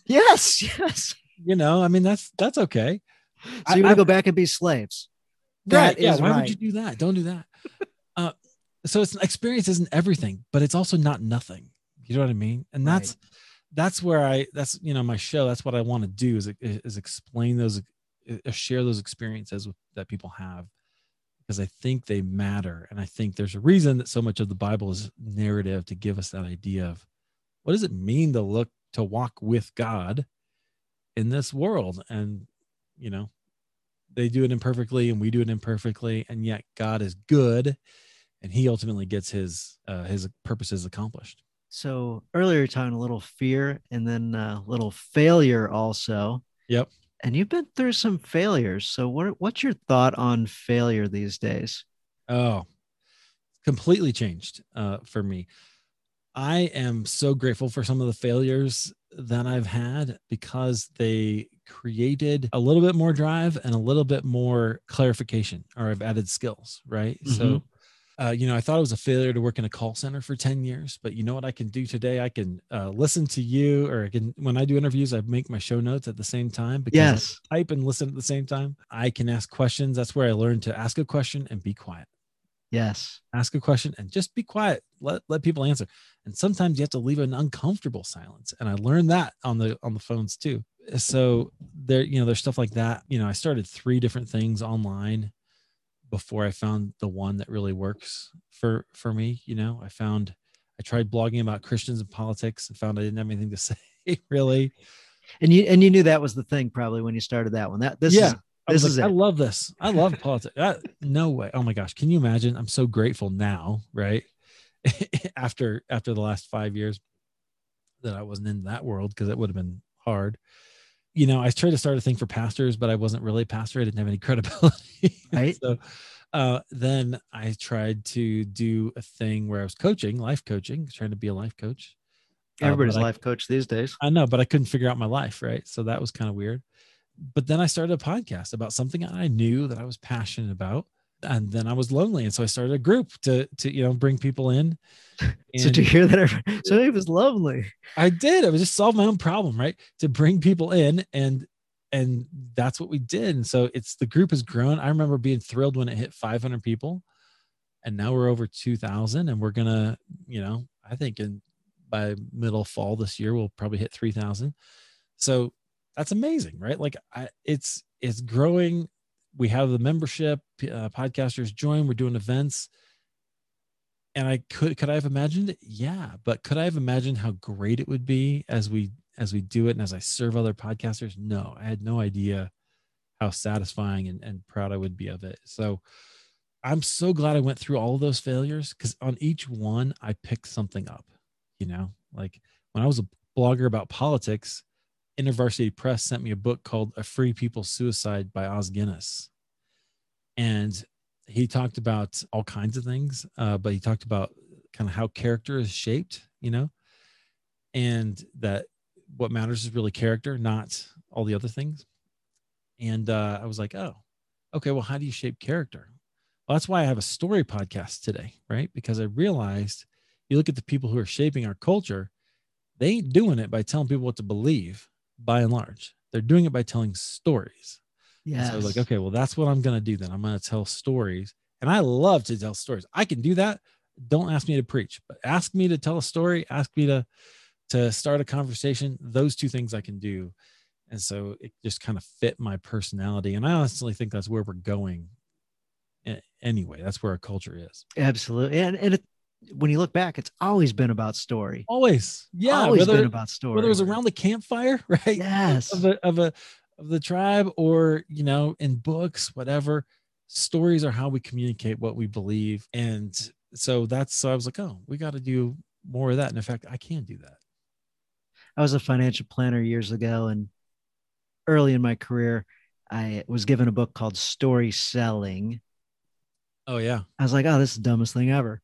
Yes. Yes. you know i mean that's that's okay So you I- want to go back and be slaves. right That yeah is why would you do that don't do that [laughs] uh so it's experience isn't everything but it's also not nothing you know what i mean and Right. that's that's where i that's you know my show that's what i want to do is is explain those uh, share those experiences with, that people have because i think they matter and i think there's a reason that so much of the bible is narrative to give us that idea of what does it mean to look to walk with god in this world and you know they do it imperfectly and we do it imperfectly and yet god is good and he ultimately gets his uh, his purposes accomplished. So earlier you're talking a little fear and then a little failure also. Yep. And you've been through some failures. So what what's your thought on failure these days? Oh, completely changed uh, for me. I am so grateful for some of the failures that I've had because they created a little bit more drive and a little bit more clarification, or I've added skills, right? Mm-hmm. So, uh, you know, I thought it was a failure to work in a call center for 10 years, but you know what I can do today? I can uh, listen to you, or I can, when I do interviews, I make my show notes at the same time because yes. I type and listen at the same time. I can ask questions. That's where I learned to ask a question and be quiet. Yes. Ask a question and just be quiet. Let let people answer. And sometimes you have to leave an uncomfortable silence. And I learned that on the on the phones too. So there, you know, there's stuff like that. You know, I started three different things online before I found the one that really works for for me. You know, I found I tried blogging about Christians and politics and found I didn't have anything to [laughs] say really. And you and you knew that was the thing probably when you started that one. That this yeah. is this is like, I love this. I [laughs] love politics. I, no way. Oh my gosh. Can you imagine? I'm so grateful now, right? [laughs] after after the last five years that I wasn't in that world because it would have been hard. You know, I tried to start a thing for pastors, but I wasn't really a pastor. I didn't have any [laughs] credibility. Right. so uh, then I tried to do a thing where I was coaching, life coaching, trying to be a life coach. Uh, Everybody's uh, life I, coach these days. I know, but I couldn't figure out my life. Right. So that was kind of weird but then I started a podcast about something I knew that I was passionate about. And then I was lonely. And so I started a group to, to, you know, bring people in. [laughs] so to hear that, so it was lovely. I did. I was just solve my own problem, right? To bring people in and, and that's what we did. And so it's, the group has grown. I remember being thrilled when it hit 500 people and now we're over 2000 and we're going to, you know, I think in by middle fall this year, we'll probably hit 3000. So that's amazing, right? Like I, it's it's growing. We have the membership. Uh, podcasters join. We're doing events. And I could could I have imagined it? Yeah, but could I have imagined how great it would be as we as we do it and as I serve other podcasters? No, I had no idea how satisfying and, and proud I would be of it. So I'm so glad I went through all of those failures because on each one I picked something up. You know, like when I was a blogger about politics, InterVarsity Press sent me a book called A Free People's Suicide by Os Guinness. And he talked about all kinds of things, uh, but he talked about kind of how character is shaped, you know, and that what matters is really character, not all the other things. And uh, I was like, oh, okay, well, how do you shape character? Well, that's why I have a story podcast today, right? Because I realized you look at the people who are shaping our culture, they ain't doing it by telling people what to believe by and large. They're doing it by telling stories. Yeah. So I was like, okay, well, that's what I'm going to do then. I'm going to tell stories. And I love to tell stories. I can do that. Don't ask me to preach, but ask me to tell a story, ask me to to start a conversation. Those two things I can do. And so it just kind of fit my personality. And I honestly think that's where we're going anyway. That's where our culture is. Absolutely. And, and it, when you look back, it's always been about story. Always, yeah, always whether, been about story. Whether it was around the campfire, [laughs] right? Yes, of a of a of the tribe, or you know, in books, whatever. Stories are how we communicate what we believe, and so that's so I was like, oh, we got to do more of that. And in fact, I can do that. I was a financial planner years ago, and early in my career, I was given a book called Story Selling. Oh yeah, I was like, oh, this is the dumbest thing ever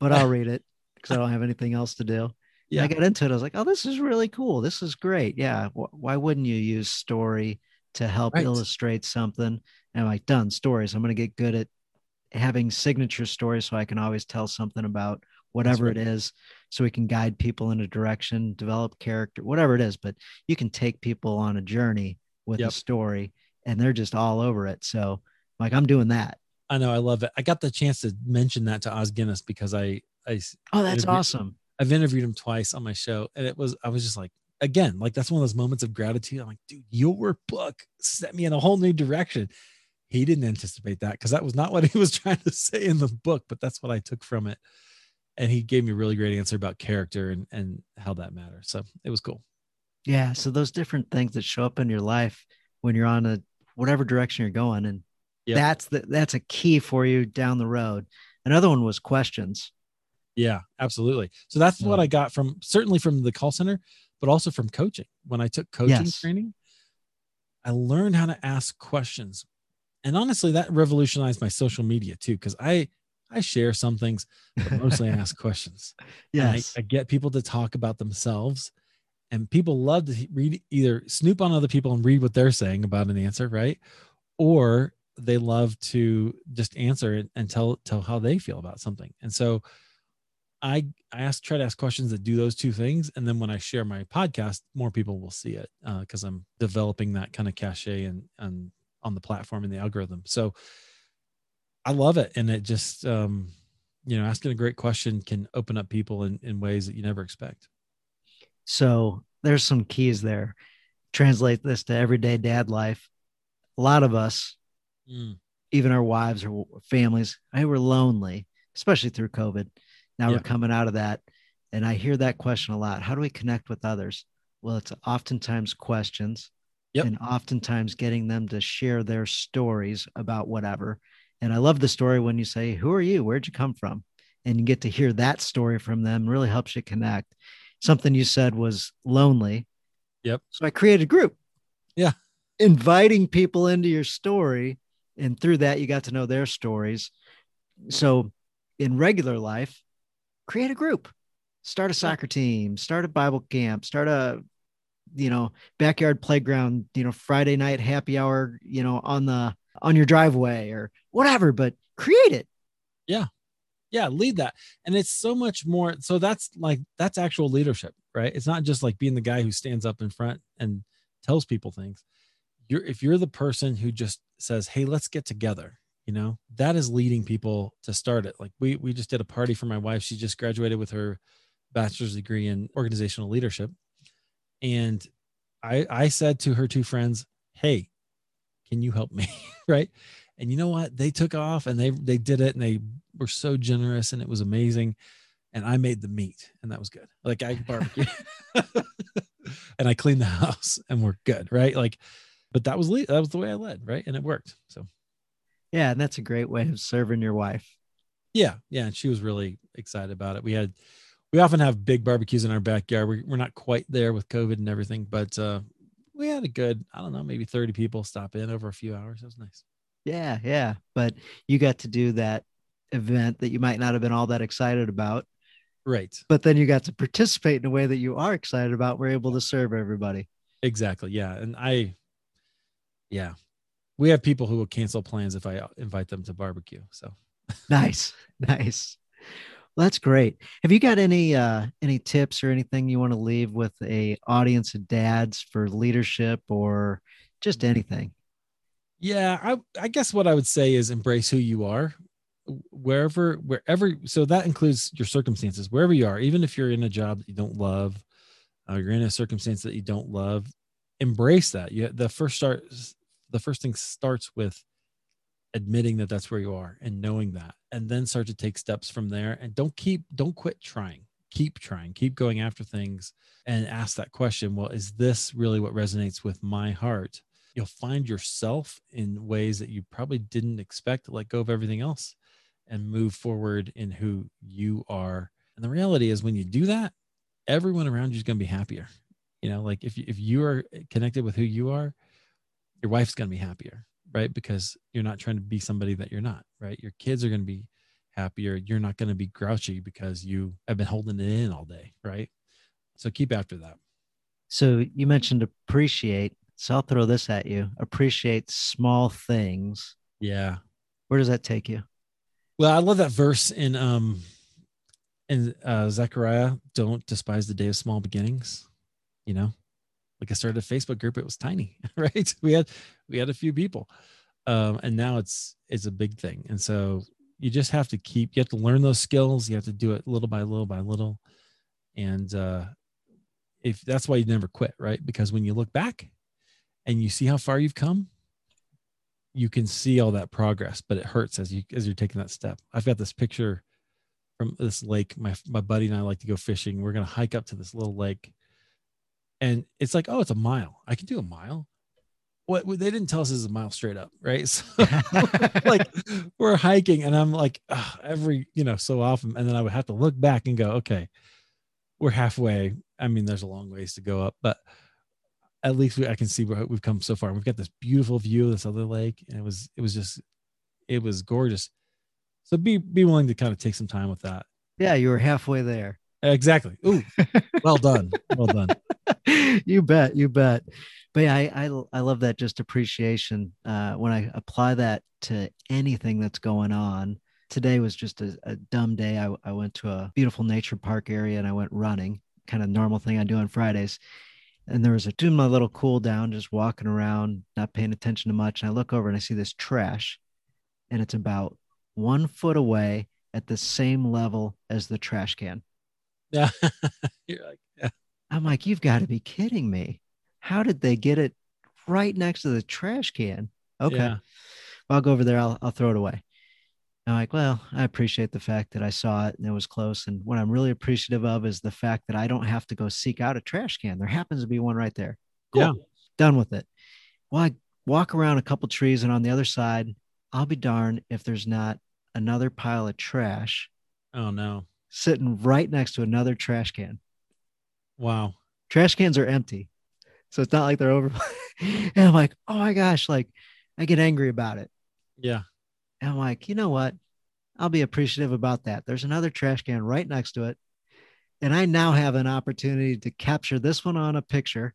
but I'll read it [laughs] because I don't have anything else to do. Yeah. I got into it. I was like, oh, this is really cool. This is great. Yeah. Why wouldn't you use story to help right. illustrate something? And I'm like, done stories. I'm going to get good at having signature stories so I can always tell something about whatever right. it is so we can guide people in a direction, develop character, whatever it is. But you can take people on a journey with yep. a story and they're just all over it. So, like, I'm doing that. I know, I love it. I got the chance to mention that to Os Guinness because I, I oh, that's awesome. I've interviewed him twice on my show, and it was I was just like, again, like that's one of those moments of gratitude. I'm like, dude, your book set me in a whole new direction. He didn't anticipate that because that was not what [laughs] he was trying to say in the book, but that's what I took from it. And he gave me a really great answer about character and and how that matters. So it was cool. Yeah. So those different things that show up in your life when you're on a whatever direction you're going, and Yep. That's the that's a key for you down the road. Another one was questions. Yeah, absolutely. So that's what mm. I got from certainly from the call center, but also from coaching. When I took coaching Yes. training, I learned how to ask questions. And honestly, that revolutionized my social media too, because I I share some things, but mostly I [laughs] ask questions. And I- I, get people to talk about themselves, and people love to read either snoop on other people and read what they're saying about an answer, right? Or they love to just answer it and tell tell how they feel about something. And so I I ask try to ask questions that do those two things, and then when I share my podcast, more people will see it because I'm developing that kind of cachet and and on the platform and the algorithm. So I love it, and it just um, you know asking a great question can open up people in in ways that you never expect. So there's some keys there. Translate this to everyday dad life. A lot of us, Mm. even our wives or families, I were lonely, especially through COVID. Now Yeah. we're coming out of that. And I hear that question a lot. How do we connect with others? Well, it's oftentimes questions Yep. and oftentimes getting them to share their stories about whatever. And I love the story when you say, Who are you? Where'd you come from? And you get to hear that story from them, really helps you connect. Something you said was lonely. Yep. So I created a group. Yeah. Inviting people into your story. And through that, you got to know their stories. So in regular life, create a group, start a soccer team, start a Bible camp, start a, you know, backyard playground, you know, Friday night happy hour, you know, on the, on your driveway or whatever, but create it. yeah Yeah. lead that and it's so much more so that's like that's actual leadership right it's not just like being the guy who stands up in front and tells people things you're if you're the person who just says hey let's get together you know that is leading people to start it. Like we we just did a party for my wife. She just graduated with her bachelor's degree in organizational leadership. And i i said to her two friends hey can you help me? [laughs] Right? And you know what? They took off and they they did it and they were so generous and it was amazing. And i made the meat and that was good. Like i barbecued [laughs] and i cleaned the house and we're good right? Like but that was that was the way i led right and it worked so Yeah. And that's a great way of serving your wife. yeah yeah and she was really excited about it we had we often have big barbecues in our backyard We're, we're not quite there with covid and everything but uh we had a good i don't know maybe 30 people stop in over a few hours it was nice Yeah. Yeah. But you got to do that event that you might not have been all that excited about, right but then you got to participate in a way that you are excited about. We're able to serve everybody. Exactly. Yeah. And I, yeah, we have people who will cancel plans if I invite them to barbecue. So Nice. Nice. Well, that's great. Have you got any uh any tips or anything you want to leave with a audience of dads for leadership or just anything? yeah, I, I guess what I would say is embrace who you are wherever, wherever. So that includes your circumstances, wherever you are, even if you're in a job that you don't love, or you're in a circumstance that you don't love, embrace that. You, the first start, the first thing starts with admitting that that's where you are and knowing that and then start to take steps from there. And don't keep don't quit trying. Keep trying. Keep going after things and ask that question well is this really what resonates with my heart? You'll find yourself in ways that you probably didn't expect let go of everything else and move forward in who you are. And the reality is when you do that everyone around you is going to be happier you know like if you, if you are connected with who you are your wife's going to be happier right because you're not trying to be somebody that you're not right your kids are going to be happier you're not going to be grouchy because you have been holding it in all day right so keep after that So you mentioned appreciate. So I'll throw this at you. Appreciate small things. yeah Where does that take you? well i love that verse in um in uh zechariah don't despise the day of small beginnings you know like i started a facebook group it was tiny [laughs] right? We had we had a few people. Um and now it's it's a big thing. And so you just have to keep you have to learn those skills you have to do it little by little by little. And uh if that's why you never quit right? Because when you look back and you see how far you've come you can see all that progress but it hurts as you as you're taking that step. I've got this picture from this lake. My my buddy and i like to go fishing. We're going to hike up to this little lake and it's like oh it's a mile i can do a mile what they didn't tell us is a mile straight up, right? [laughs] So [laughs] like we're hiking and I'm like ugh, every, you know, so often. And then I would have to look back and go, okay, we're halfway. I mean, there's a long ways to go up, but at least we, I can see where we've come so far. We've got this beautiful view of this other lake. And it was, it was just, it was gorgeous. So be, be willing to kind of take some time with that. Yeah. You were halfway there. Exactly. Ooh, well done. Well done. [laughs] [laughs] you bet. You bet. But yeah, I, I, I love that just appreciation. Uh, when I apply that to anything that's going on, today was just a, a dumb day. I, I went to a beautiful nature park area and I went running, kind of normal thing I do on Fridays. And there was a doing my little cool down, just walking around, not paying attention to much. And I look over and I see this trash, and it's about one foot away at the same level as the trash can. Yeah. [laughs] You're like, yeah. I'm like, you've got to be kidding me. How did they get it right next to the trash can? Okay. Yeah. Well, I'll go over there. I'll, I'll throw it away. I'm like, well, I appreciate the fact that I saw it and it was close. And what I'm really appreciative of is the fact that I don't have to go seek out a trash can. There happens to be one right there. Cool. Yeah. Done with it. Well, I walk around a couple trees and on the other side, I'll be darned if there's not another pile of trash Oh no. sitting right next to another trash can. Wow. Trash cans are empty. So it's not like they're over. [laughs] and I'm like, oh my gosh, like I get angry about it. Yeah. And I'm like, you know what? I'll be appreciative about that. There's another trash can right next to it. And I now have an opportunity to capture this one on a picture.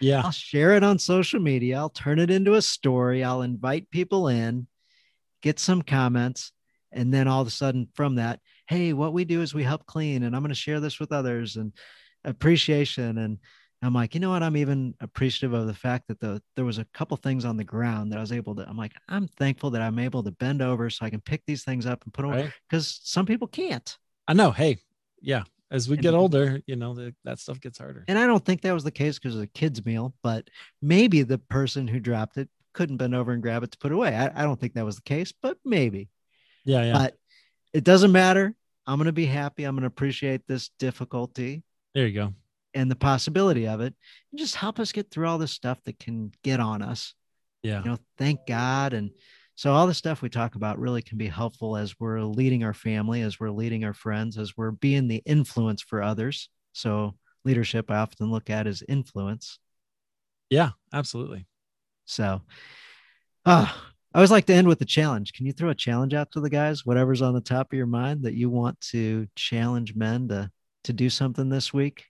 Yeah. I'll share it on social media. I'll turn it into a story. I'll invite people in, get some comments. And then all of a sudden, from that, hey, what we do is we help clean, and I'm going to share this with others and appreciation. And I'm like, you know what? I'm even appreciative of the fact that the there was a couple things on the ground that I was able to. I'm like, I'm thankful that I'm able to bend over so I can pick these things up and put them Right. because some people can't. I know. Hey, yeah. As we get older, you know, the, that stuff gets harder. And I don't think that was the case because it was a kid's meal, but maybe the person who dropped it couldn't bend over and grab it to put it away. I, I don't think that was the case, but maybe. Yeah. Yeah. But it doesn't matter. I'm going to be happy. I'm going to appreciate this difficulty there you go. and the possibility of it and just help us get through all this stuff that can get on us. Yeah. You know, thank God. And so all the stuff we talk about really can be helpful as we're leading our family, as we're leading our friends, as we're being the influence for others. So leadership I often look at as influence. Yeah. Absolutely. So ah, I always like to end with a challenge. Can you throw a challenge out to the guys, whatever's on the top of your mind that you want to challenge men to to do something this week?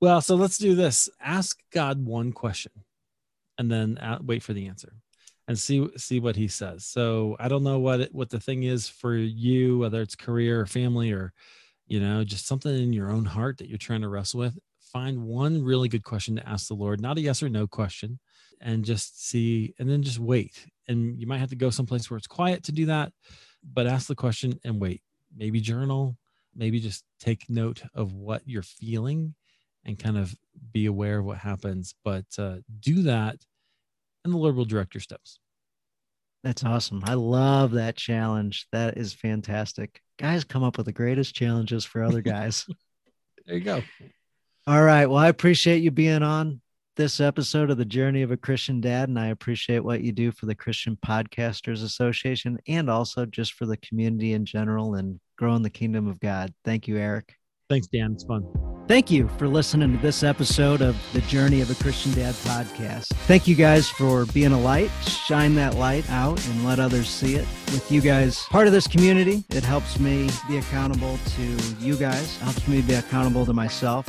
Well, so let's do this. Ask God one question, and then uh, wait for the answer, and see see what He says. So I don't know what it, what the thing is for you, whether it's career or family or, you know, just something in your own heart that you're trying to wrestle with. Find one really good question to ask the Lord, not a yes or no question, and just see, and then just wait. And you might have to go someplace where it's quiet to do that, but ask the question and wait. Maybe journal, maybe just take note of what you're feeling and kind of be aware of what happens. But uh, do that, and the Lord will direct your steps. That's awesome. I love that challenge. That is fantastic. Guys come up with the greatest challenges for other guys. [laughs] There you go. All right. Well, I appreciate you being on this episode of the Journey of a Christian Dad, and I appreciate what you do for the Christian Podcasters Association and also just for the community in general and growing the kingdom of God. Thank you, Eric. Thanks, Dan. It's fun. Thank you for listening to this episode of the Journey of a Christian Dad podcast. Thank you guys for being a light. Shine that light out and let others see it. With you guys part of this community, it helps me be accountable to you guys, helps me be accountable to myself,